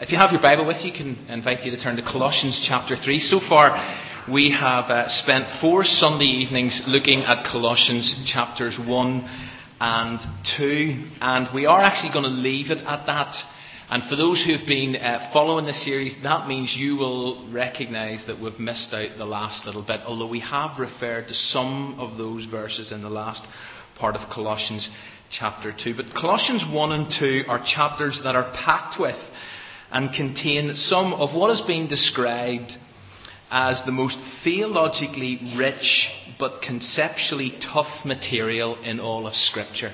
If you have your Bible with you, can invite you to turn to Colossians chapter 3. So far, we have uh, spent four Sunday evenings looking at Colossians chapters 1 and 2, and we are actually going to leave it at that. And for those who have been uh, following the series, that means you will recognise that we've missed out the last little bit, although we have referred to some of those verses in the last part of Colossians chapter 2. But Colossians 1 and 2 are chapters that are packed with and contain some of what has been described as the most theologically rich but conceptually tough material in all of Scripture.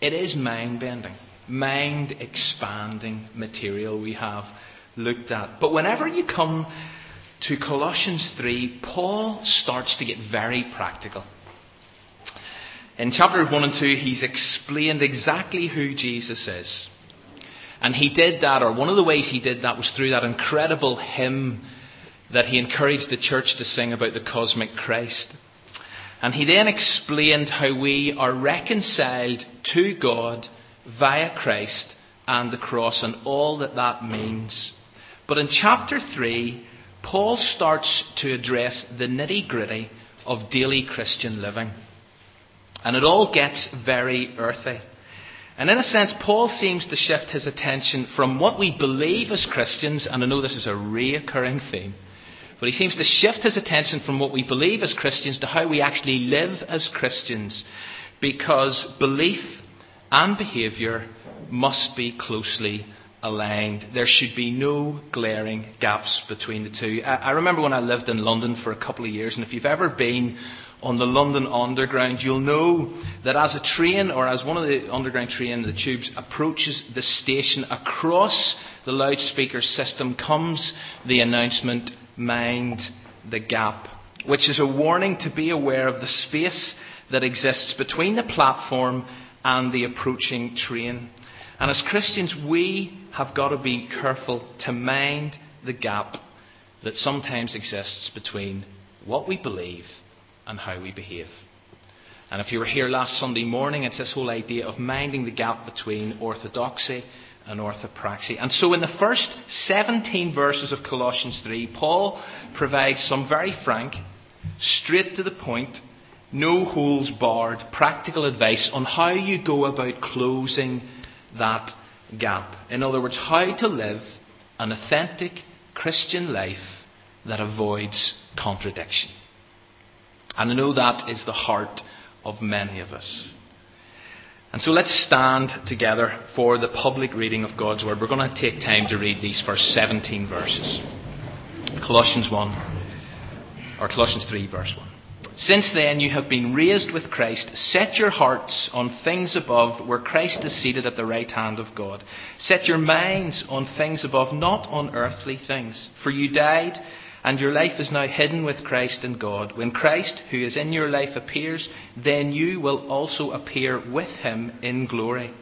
It is mind bending, mind expanding material we have looked at. But whenever you come to Colossians 3, Paul starts to get very practical. In chapter 1 and 2, he's explained exactly who Jesus is. And he did that, or one of the ways he did that was through that incredible hymn that he encouraged the church to sing about the cosmic Christ. And he then explained how we are reconciled to God via Christ and the cross and all that that means. But in chapter 3, Paul starts to address the nitty gritty of daily Christian living. And it all gets very earthy. And in a sense, Paul seems to shift his attention from what we believe as Christians, and I know this is a reoccurring theme, but he seems to shift his attention from what we believe as Christians to how we actually live as Christians, because belief and behaviour must be closely aligned. There should be no glaring gaps between the two. I remember when I lived in London for a couple of years, and if you've ever been on the London Underground, you'll know that as a train or as one of the Underground train, the tubes approaches the station, across the loudspeaker system comes the announcement, Mind the Gap, which is a warning to be aware of the space that exists between the platform and the approaching train. And as Christians, we have got to be careful to mind the gap that sometimes exists between what we believe and how we behave. And if you were here last Sunday morning, it's this whole idea of minding the gap between orthodoxy and orthopraxy. And so, in the first 17 verses of Colossians 3, Paul provides some very frank, straight to the point, no holes barred, practical advice on how you go about closing that gap. In other words, how to live an authentic Christian life that avoids contradiction. And I know that is the heart of many of us. And so let's stand together for the public reading of God's Word. We're going to take time to read these first 17 verses. Colossians 1, or Colossians 3, verse 1. Since then you have been raised with Christ. Set your hearts on things above, where Christ is seated at the right hand of God. Set your minds on things above, not on earthly things. For you died and your life is now hidden with Christ in God. When Christ, who is in your life, appears, then you will also appear with him in glory.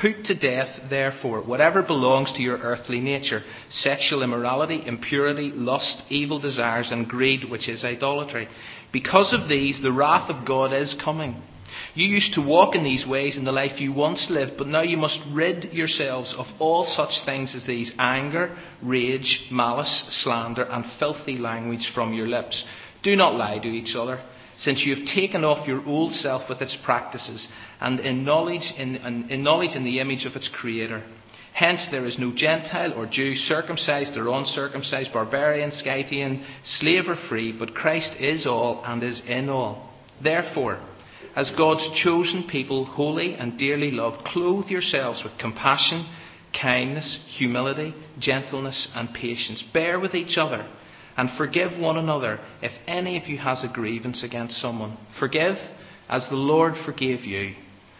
Put to death, therefore, whatever belongs to your earthly nature sexual immorality, impurity, lust, evil desires, and greed, which is idolatry. Because of these, the wrath of God is coming. You used to walk in these ways in the life you once lived, but now you must rid yourselves of all such things as these anger, rage, malice, slander, and filthy language from your lips. Do not lie to each other, since you have taken off your old self with its practices, and in knowledge in, in, in knowledge in the image of its Creator. Hence, there is no Gentile or Jew, circumcised or uncircumcised, barbarian, Scythian, slave or free, but Christ is all and is in all. Therefore, as God's chosen people, holy and dearly loved, clothe yourselves with compassion, kindness, humility, gentleness, and patience. Bear with each other and forgive one another if any of you has a grievance against someone. Forgive as the Lord forgave you.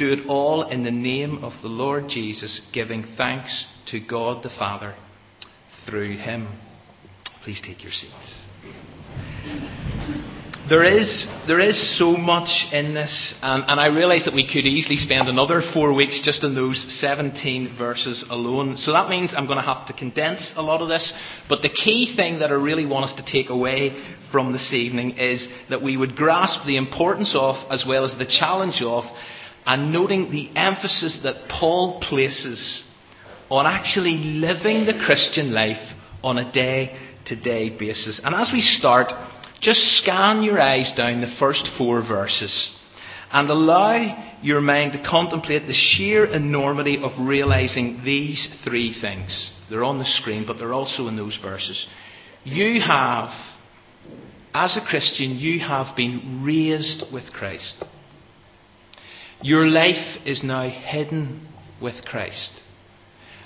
do it all in the name of the Lord Jesus, giving thanks to God the Father through him. Please take your seats. There is, there is so much in this, and, and I realise that we could easily spend another four weeks just in those 17 verses alone. So that means I'm going to have to condense a lot of this. But the key thing that I really want us to take away from this evening is that we would grasp the importance of, as well as the challenge of, and noting the emphasis that Paul places on actually living the Christian life on a day to day basis. And as we start, just scan your eyes down the first four verses and allow your mind to contemplate the sheer enormity of realizing these three things. They're on the screen, but they're also in those verses. You have, as a Christian, you have been raised with Christ. Your life is now hidden with Christ.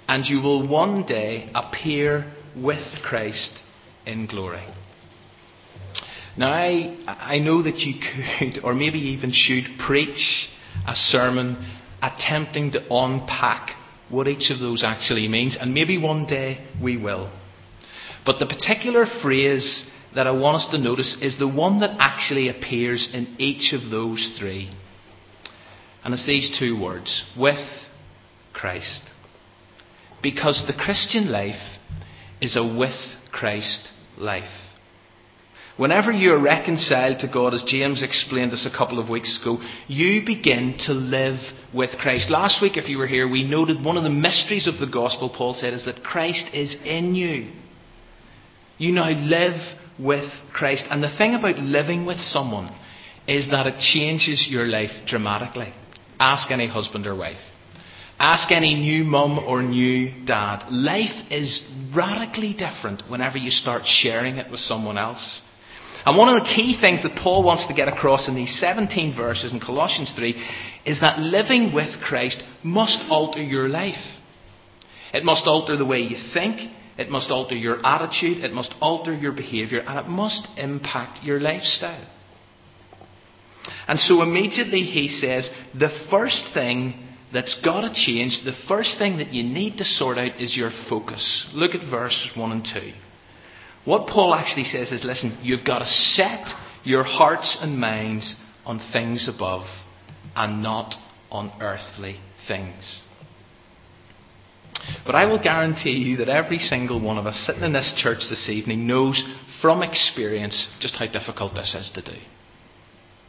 And you will one day appear with Christ in glory. Now, I, I know that you could, or maybe even should, preach a sermon attempting to unpack what each of those actually means, and maybe one day we will. But the particular phrase that I want us to notice is the one that actually appears in each of those three. And it's these two words with Christ. Because the Christian life is a with Christ life. Whenever you are reconciled to God, as James explained us a couple of weeks ago, you begin to live with Christ. Last week, if you were here, we noted one of the mysteries of the gospel, Paul said, is that Christ is in you. You now live with Christ. And the thing about living with someone is that it changes your life dramatically. Ask any husband or wife. Ask any new mum or new dad. Life is radically different whenever you start sharing it with someone else. And one of the key things that Paul wants to get across in these 17 verses in Colossians 3 is that living with Christ must alter your life. It must alter the way you think, it must alter your attitude, it must alter your behaviour, and it must impact your lifestyle. And so immediately he says, the first thing that's got to change, the first thing that you need to sort out is your focus. Look at verses 1 and 2. What Paul actually says is listen, you've got to set your hearts and minds on things above and not on earthly things. But I will guarantee you that every single one of us sitting in this church this evening knows from experience just how difficult this is to do.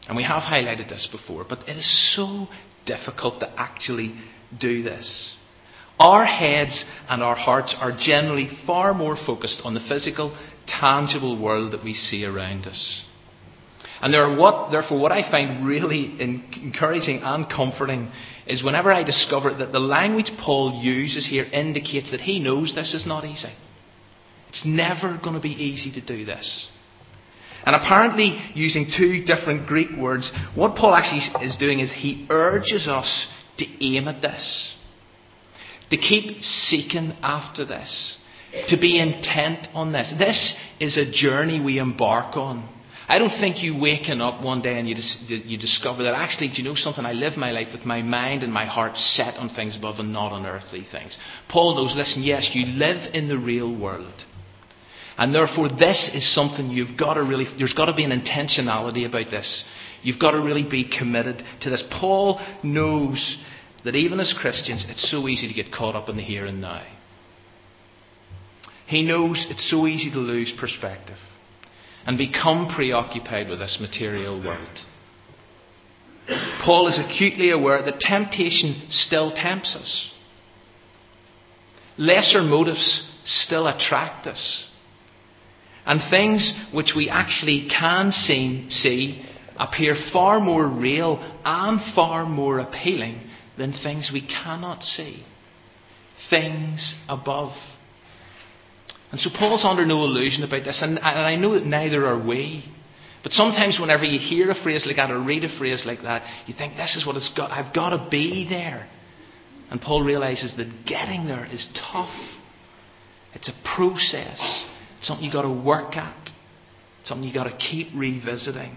And we have highlighted this before, but it is so difficult to actually do this. Our heads and our hearts are generally far more focused on the physical, tangible world that we see around us. And what, therefore, what I find really encouraging and comforting is whenever I discover that the language Paul uses here indicates that he knows this is not easy. It's never going to be easy to do this. And apparently, using two different Greek words, what Paul actually is doing is he urges us to aim at this, to keep seeking after this, to be intent on this. This is a journey we embark on. I don't think you waking up one day and you, dis- you discover that actually, do you know something? I live my life with my mind and my heart set on things above and not on earthly things. Paul knows, listen, yes, you live in the real world. And therefore, this is something you've got to really, there's got to be an intentionality about this. You've got to really be committed to this. Paul knows that even as Christians, it's so easy to get caught up in the here and now. He knows it's so easy to lose perspective and become preoccupied with this material world. Paul is acutely aware that temptation still tempts us. Lesser motives still attract us. And things which we actually can see, see appear far more real and far more appealing than things we cannot see. Things above. And so Paul's under no illusion about this, and, and I know that neither are we. But sometimes whenever you hear a phrase like that or read a phrase like that, you think this is what it's got. I've got to be there. And Paul realizes that getting there is tough. It's a process something you've got to work at, something you've got to keep revisiting.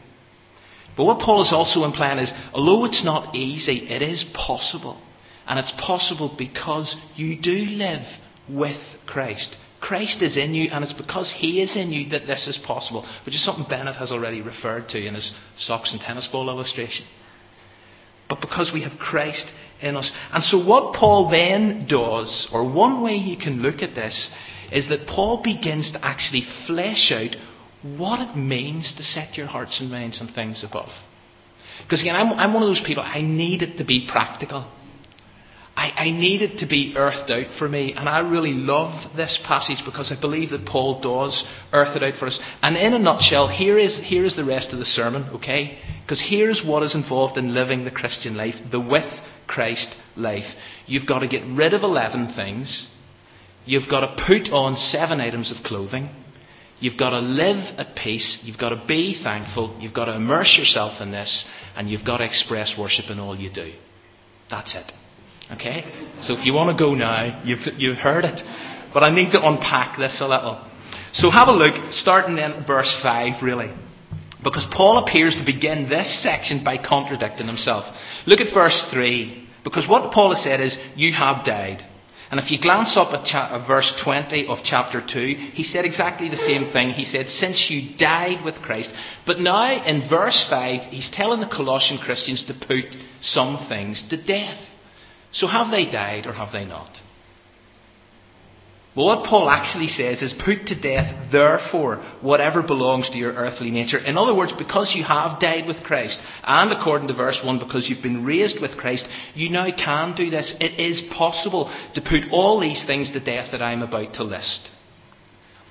But what Paul is also implying is, although it's not easy, it is possible. And it's possible because you do live with Christ. Christ is in you, and it's because He is in you that this is possible, which is something Bennett has already referred to in his socks and tennis ball illustration. But because we have Christ in us. And so, what Paul then does, or one way you can look at this, is that Paul begins to actually flesh out what it means to set your hearts and minds on things above. Because again, I'm, I'm one of those people, I need it to be practical. I, need it to be earthed out for me. And I really love this passage because I believe that Paul does earth it out for us. And in a nutshell, here is, here is the rest of the sermon, okay? Because here's what is involved in living the Christian life, the with Christ life. You've got to get rid of 11 things. You've got to put on seven items of clothing. You've got to live at peace. You've got to be thankful. You've got to immerse yourself in this. And you've got to express worship in all you do. That's it. Okay? So if you want to go now, you've, you've heard it. But I need to unpack this a little. So have a look, starting at verse 5, really. Because Paul appears to begin this section by contradicting himself. Look at verse 3. Because what Paul has said is, You have died. And if you glance up at, cha- verse 20 of chapter 2, he said exactly the same thing. He said, Since you died with Christ. But now, in verse 5, he's telling the Colossian Christians to put some things to death. So have they died or have they not? Well, what Paul actually says is put to death, therefore, whatever belongs to your earthly nature. In other words, because you have died with Christ, and according to verse 1, because you've been raised with Christ, you now can do this. It is possible to put all these things to death that I'm about to list.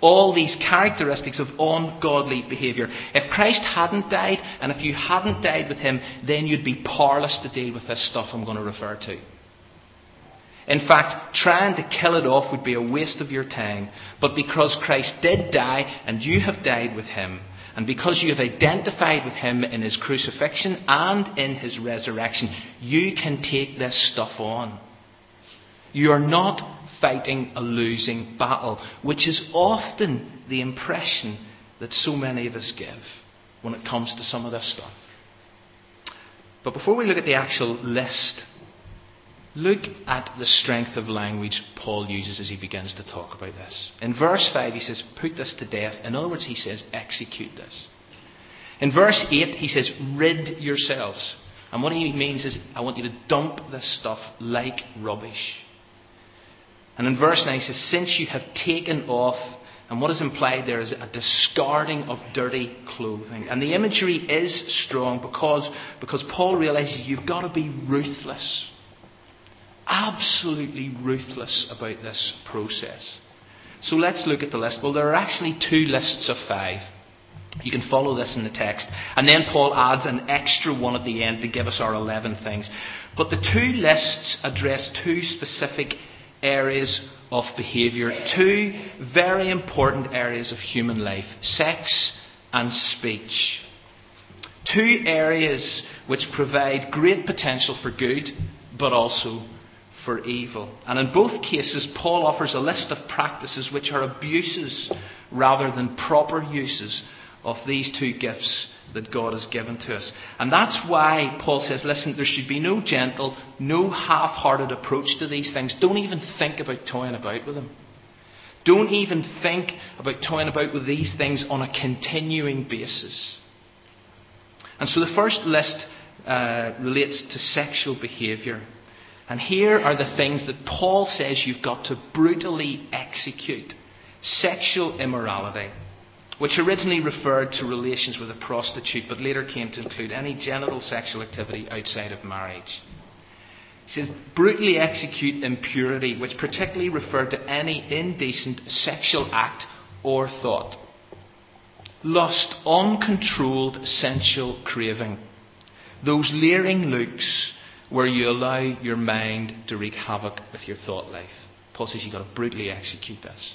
All these characteristics of ungodly behaviour. If Christ hadn't died, and if you hadn't died with him, then you'd be powerless to deal with this stuff I'm going to refer to. In fact, trying to kill it off would be a waste of your time. But because Christ did die and you have died with him, and because you have identified with him in his crucifixion and in his resurrection, you can take this stuff on. You are not fighting a losing battle, which is often the impression that so many of us give when it comes to some of this stuff. But before we look at the actual list Look at the strength of language Paul uses as he begins to talk about this. In verse 5, he says, Put this to death. In other words, he says, Execute this. In verse 8, he says, Rid yourselves. And what he means is, I want you to dump this stuff like rubbish. And in verse 9, he says, Since you have taken off, and what is implied there is a discarding of dirty clothing. And the imagery is strong because, because Paul realizes you've got to be ruthless absolutely ruthless about this process. So let's look at the list. Well, there are actually two lists of five. You can follow this in the text. And then Paul adds an extra one at the end to give us our 11 things. But the two lists address two specific areas of behaviour, two very important areas of human life sex and speech. Two areas which provide great potential for good, but also for evil. And in both cases, Paul offers a list of practices which are abuses rather than proper uses of these two gifts that God has given to us. And that's why Paul says, listen, there should be no gentle, no half hearted approach to these things. Don't even think about toying about with them. Don't even think about toying about with these things on a continuing basis. And so the first list uh, relates to sexual behaviour. And here are the things that Paul says you've got to brutally execute sexual immorality, which originally referred to relations with a prostitute, but later came to include any genital sexual activity outside of marriage. He says, brutally execute impurity, which particularly referred to any indecent sexual act or thought. Lust, uncontrolled sensual craving. Those leering looks where you allow your mind to wreak havoc with your thought life. Paul says you've got to brutally execute this.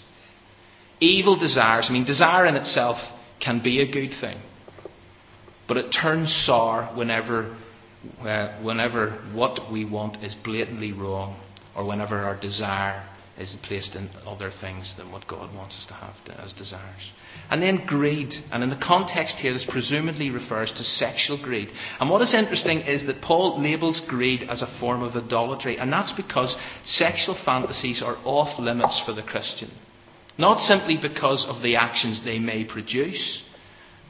Evil desires, I mean, desire in itself can be a good thing, but it turns sour whenever, uh, whenever what we want is blatantly wrong, or whenever our desire is placed in other things than what God wants us to have as desires. And then greed. And in the context here, this presumably refers to sexual greed. And what is interesting is that Paul labels greed as a form of idolatry. And that's because sexual fantasies are off limits for the Christian. Not simply because of the actions they may produce,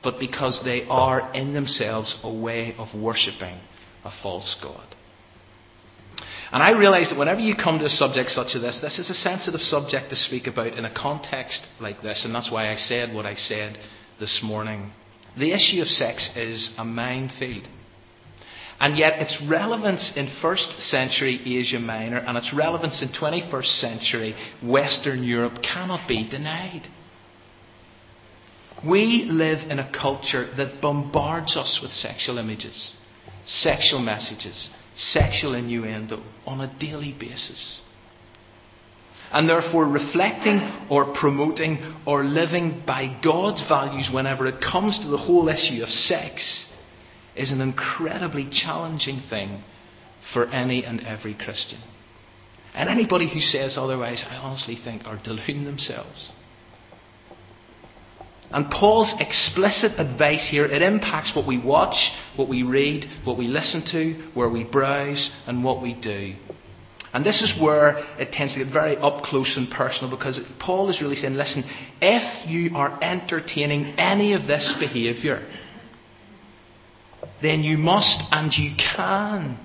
but because they are in themselves a way of worshipping a false God. And I realize that whenever you come to a subject such as this, this is a sensitive subject to speak about in a context like this, and that's why I said what I said this morning. The issue of sex is a minefield. And yet its relevance in first century Asia Minor and its relevance in 21st century Western Europe cannot be denied. We live in a culture that bombards us with sexual images, sexual messages, sexual innuendo on a daily basis. And therefore, reflecting or promoting or living by God's values whenever it comes to the whole issue of sex is an incredibly challenging thing for any and every Christian. And anybody who says otherwise, I honestly think, are deluding themselves. And Paul's explicit advice here, it impacts what we watch, what we read, what we listen to, where we browse, and what we do. And this is where it tends to get very up close and personal because Paul is really saying, listen, if you are entertaining any of this behaviour, then you must and you can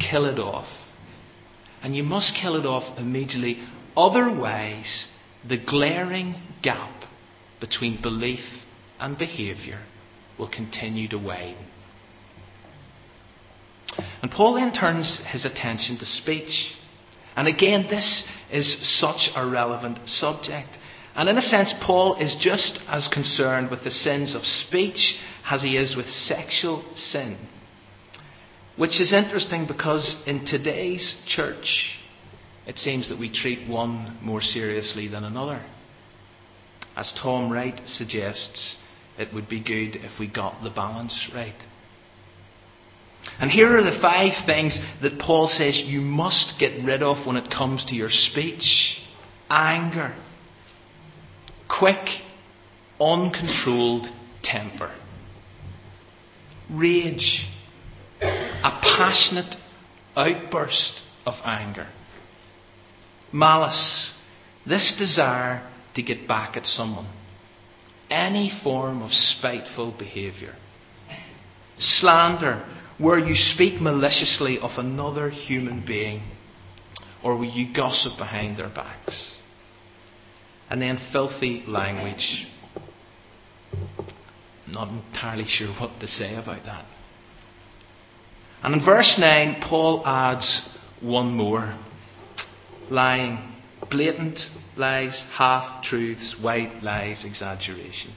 kill it off. And you must kill it off immediately. Otherwise, the glaring gap between belief and behaviour will continue to widen. And Paul then turns his attention to speech. And again, this is such a relevant subject. And in a sense, Paul is just as concerned with the sins of speech as he is with sexual sin. Which is interesting because in today's church, it seems that we treat one more seriously than another. As Tom Wright suggests, it would be good if we got the balance right. And here are the five things that Paul says you must get rid of when it comes to your speech. Anger, quick, uncontrolled temper, rage, a passionate outburst of anger, malice, this desire to get back at someone. Any form of spiteful behaviour. Slander, where you speak maliciously of another human being, or where you gossip behind their backs. And then filthy language. Not entirely sure what to say about that. And in verse 9, Paul adds one more lying blatant lies, half truths, white lies, exaggeration.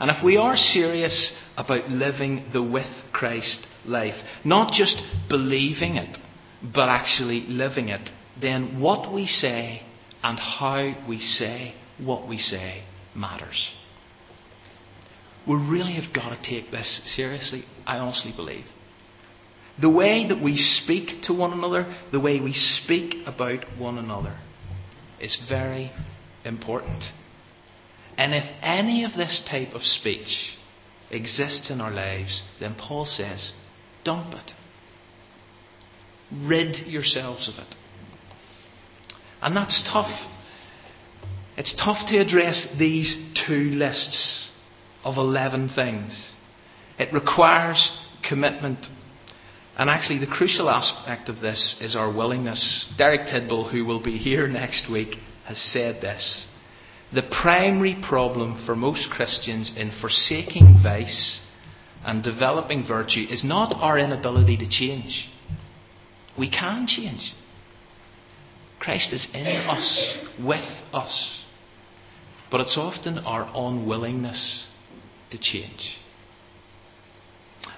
And if we are serious about living the with Christ life, not just believing it, but actually living it, then what we say and how we say what we say matters. We really have got to take this seriously, I honestly believe. The way that we speak to one another, the way we speak about one another, is very important. And if any of this type of speech exists in our lives, then Paul says, dump it. Rid yourselves of it. And that's tough. It's tough to address these two lists of 11 things. It requires commitment and actually, the crucial aspect of this is our willingness. Derek Tidball, who will be here next week, has said this. The primary problem for most Christians in forsaking vice and developing virtue is not our inability to change. We can change. Christ is in us, with us. But it's often our unwillingness to change.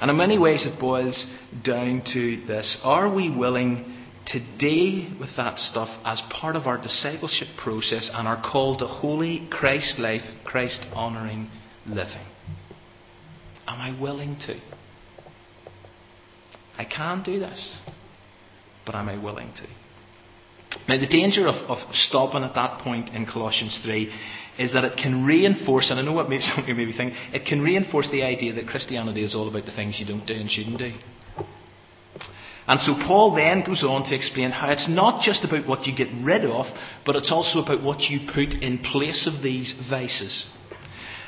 And in many ways, it boils down to this Are we willing to deal with that stuff as part of our discipleship process and our call to holy Christ life, Christ honouring living? Am I willing to? I can do this, but am I willing to? Now, the danger of, of stopping at that point in Colossians 3 is that it can reinforce, and I know what some of you may be thinking, it can reinforce the idea that Christianity is all about the things you don't do and shouldn't do. And so Paul then goes on to explain how it's not just about what you get rid of, but it's also about what you put in place of these vices.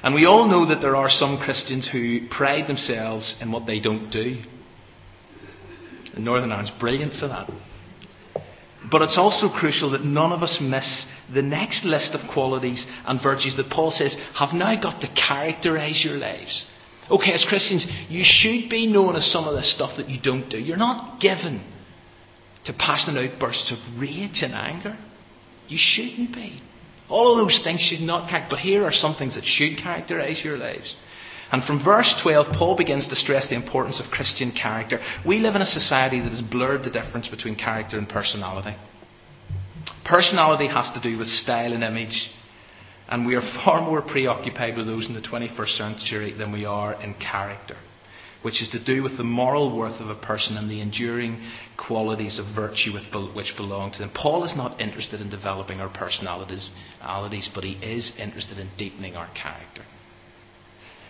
And we all know that there are some Christians who pride themselves in what they don't do. And Northern Ireland's brilliant for that. But it's also crucial that none of us miss the next list of qualities and virtues that Paul says have now got to characterize your lives. Okay, as Christians, you should be known as some of the stuff that you don't do. You're not given to passionate outbursts of rage and anger. You shouldn't be. All of those things should not but here are some things that should characterize your lives. And from verse 12, Paul begins to stress the importance of Christian character. We live in a society that has blurred the difference between character and personality. Personality has to do with style and image, and we are far more preoccupied with those in the 21st century than we are in character, which is to do with the moral worth of a person and the enduring qualities of virtue which belong to them. Paul is not interested in developing our personalities, but he is interested in deepening our character.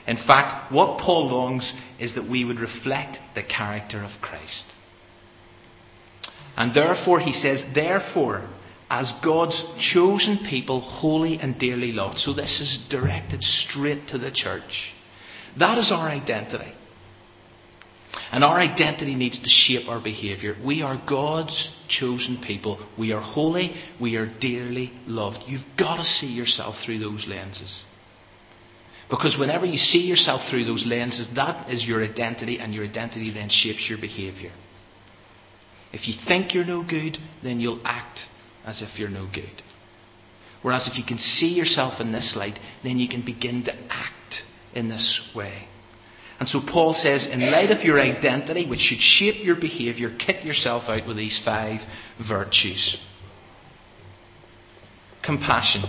In fact, what Paul longs is that we would reflect the character of Christ. And therefore, he says, therefore, as God's chosen people, holy and dearly loved. So this is directed straight to the church. That is our identity. And our identity needs to shape our behaviour. We are God's chosen people. We are holy. We are dearly loved. You've got to see yourself through those lenses. Because whenever you see yourself through those lenses, that is your identity, and your identity then shapes your behaviour. If you think you're no good, then you'll act as if you're no good. Whereas if you can see yourself in this light, then you can begin to act in this way. And so Paul says, in light of your identity, which should shape your behaviour, kit yourself out with these five virtues. Compassion,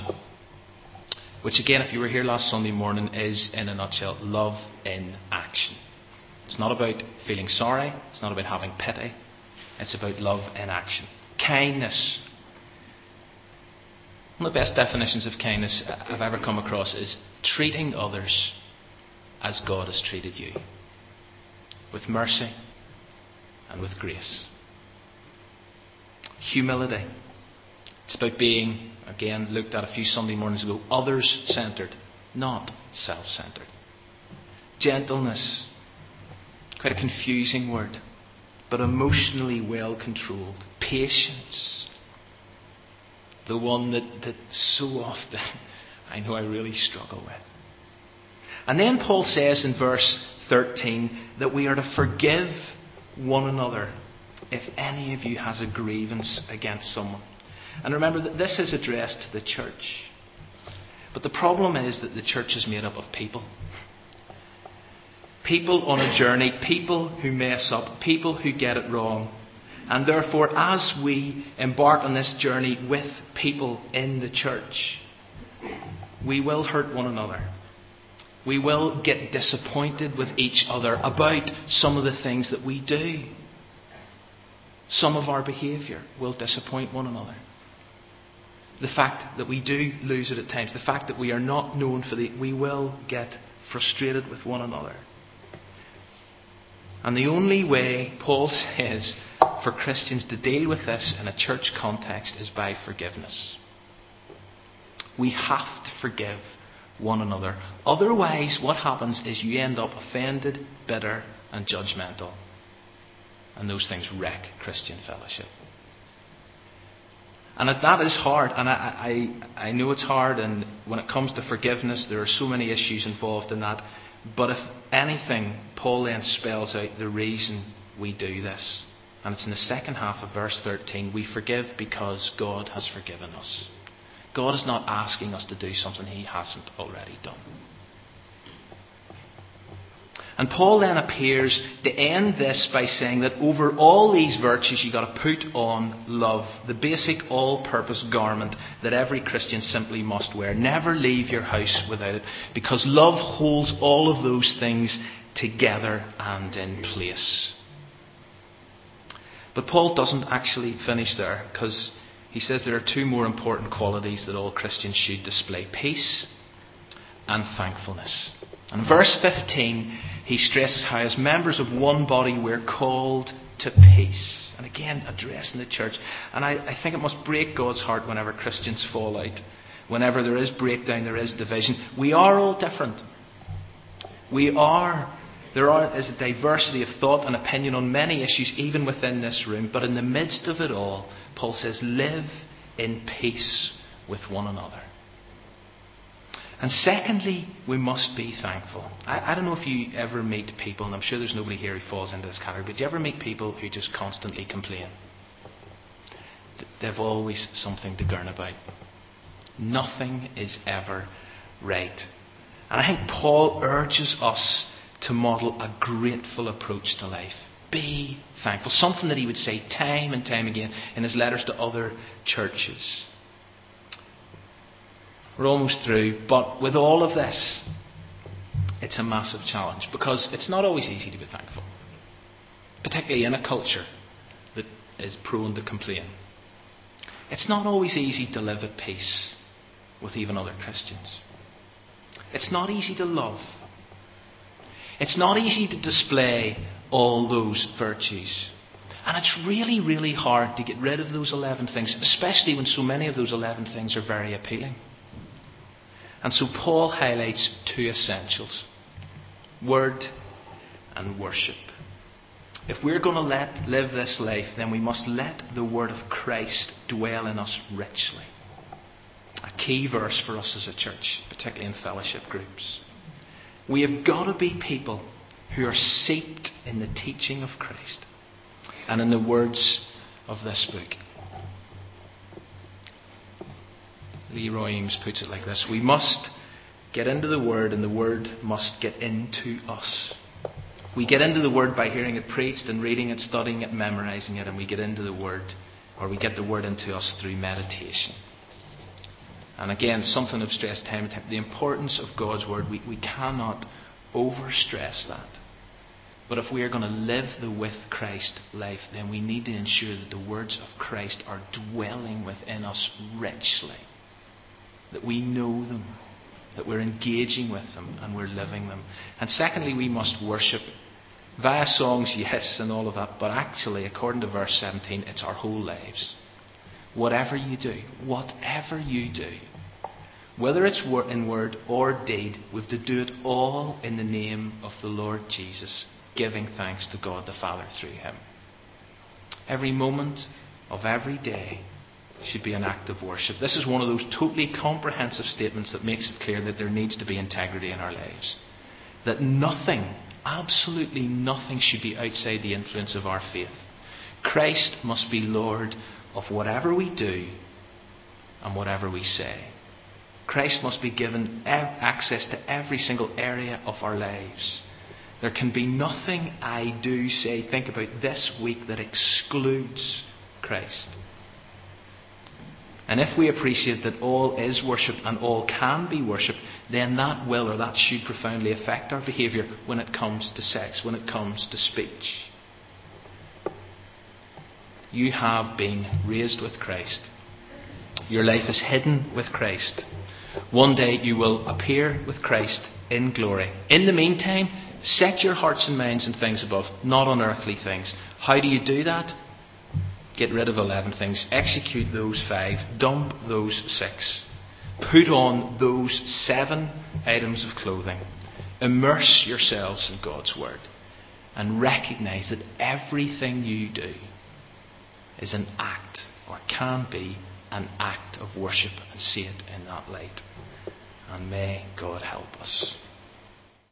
which again, if you were here last Sunday morning, is in a nutshell love in action. It's not about feeling sorry, it's not about having pity, it's about love in action. Kindness, one of the best definitions of kindness I've ever come across is treating others as God has treated you with mercy and with grace. Humility. It's about being, again, looked at a few Sunday mornings ago, others centered, not self centered. Gentleness. Quite a confusing word, but emotionally well controlled. Patience the one that, that so often I know I really struggle with. And then Paul says in verse 13 that we are to forgive one another if any of you has a grievance against someone. And remember that this is addressed to the church. But the problem is that the church is made up of people. People on a journey, people who mess up, people who get it wrong. And therefore, as we embark on this journey with people in the church, we will hurt one another. We will get disappointed with each other about some of the things that we do. Some of our behaviour will disappoint one another. The fact that we do lose it at times, the fact that we are not known for the, we will get frustrated with one another. And the only way, Paul says, for Christians to deal with this in a church context is by forgiveness. We have to forgive one another. Otherwise, what happens is you end up offended, bitter, and judgmental. And those things wreck Christian fellowship. And that is hard, and I, I, I know it's hard, and when it comes to forgiveness, there are so many issues involved in that. But if anything, Paul then spells out the reason we do this. And it's in the second half of verse 13 we forgive because God has forgiven us. God is not asking us to do something He hasn't already done. And Paul then appears to end this by saying that over all these virtues you've got to put on love, the basic all purpose garment that every Christian simply must wear. Never leave your house without it, because love holds all of those things together and in place. But Paul doesn't actually finish there because he says there are two more important qualities that all Christians should display peace and thankfulness. And verse 15, he stresses how, as members of one body, we're called to peace. And again, addressing the church. And I, I think it must break God's heart whenever Christians fall out. Whenever there is breakdown, there is division. We are all different. We are. There are, is a diversity of thought and opinion on many issues, even within this room. But in the midst of it all, Paul says, live in peace with one another. And secondly, we must be thankful. I, I, don't know if you ever meet people, and I'm sure there's nobody here who falls into this category, but do you ever meet people who just constantly complain? They've always something to gurn about. Nothing is ever right. And I think Paul urges us to model a grateful approach to life. Be thankful. Something that he would say time and time again in his letters to other churches. We're almost through, but with all of this, it's a massive challenge because it's not always easy to be thankful, particularly in a culture that is prone to complain. It's not always easy to live at peace with even other Christians. It's not easy to love. It's not easy to display all those virtues. And it's really, really hard to get rid of those 11 things, especially when so many of those 11 things are very appealing. And so Paul highlights two essentials word and worship. If we're going to let, live this life, then we must let the word of Christ dwell in us richly. A key verse for us as a church, particularly in fellowship groups. We have got to be people who are seeped in the teaching of Christ and in the words of this book. Leroy Eims puts it like this We must get into the Word, and the Word must get into us. We get into the Word by hearing it preached and reading it, studying it, memorizing it, and we get into the Word, or we get the Word into us through meditation. And again, something I've stressed time and time the importance of God's Word. We, we cannot overstress that. But if we are going to live the with Christ life, then we need to ensure that the words of Christ are dwelling within us richly that we know them, that we're engaging with them and we're living them. And secondly, we must worship via songs, yes, and all of that, but actually, according to verse 17, it's our whole lives. Whatever you do, whatever you do, whether it's in word or deed, we've to do it all in the name of the Lord Jesus, giving thanks to God the Father through Him. Every moment of every day should be an act of worship. This is one of those totally comprehensive statements that makes it clear that there needs to be integrity in our lives. That nothing, absolutely nothing, should be outside the influence of our faith. Christ must be Lord of whatever we do and whatever we say. Christ must be given access to every single area of our lives. There can be nothing I do, say, think about this week that excludes Christ. And if we appreciate that all is worship and all can be worship, then that will or that should profoundly affect our behaviour when it comes to sex, when it comes to speech. You have been raised with Christ. Your life is hidden with Christ. One day you will appear with Christ in glory. In the meantime, set your hearts and minds on things above, not on earthly things. How do you do that? Get rid of 11 things. Execute those five. Dump those six. Put on those seven items of clothing. Immerse yourselves in God's Word. And recognize that everything you do is an act, or can be an act of worship, and see it in that light. And may God help us.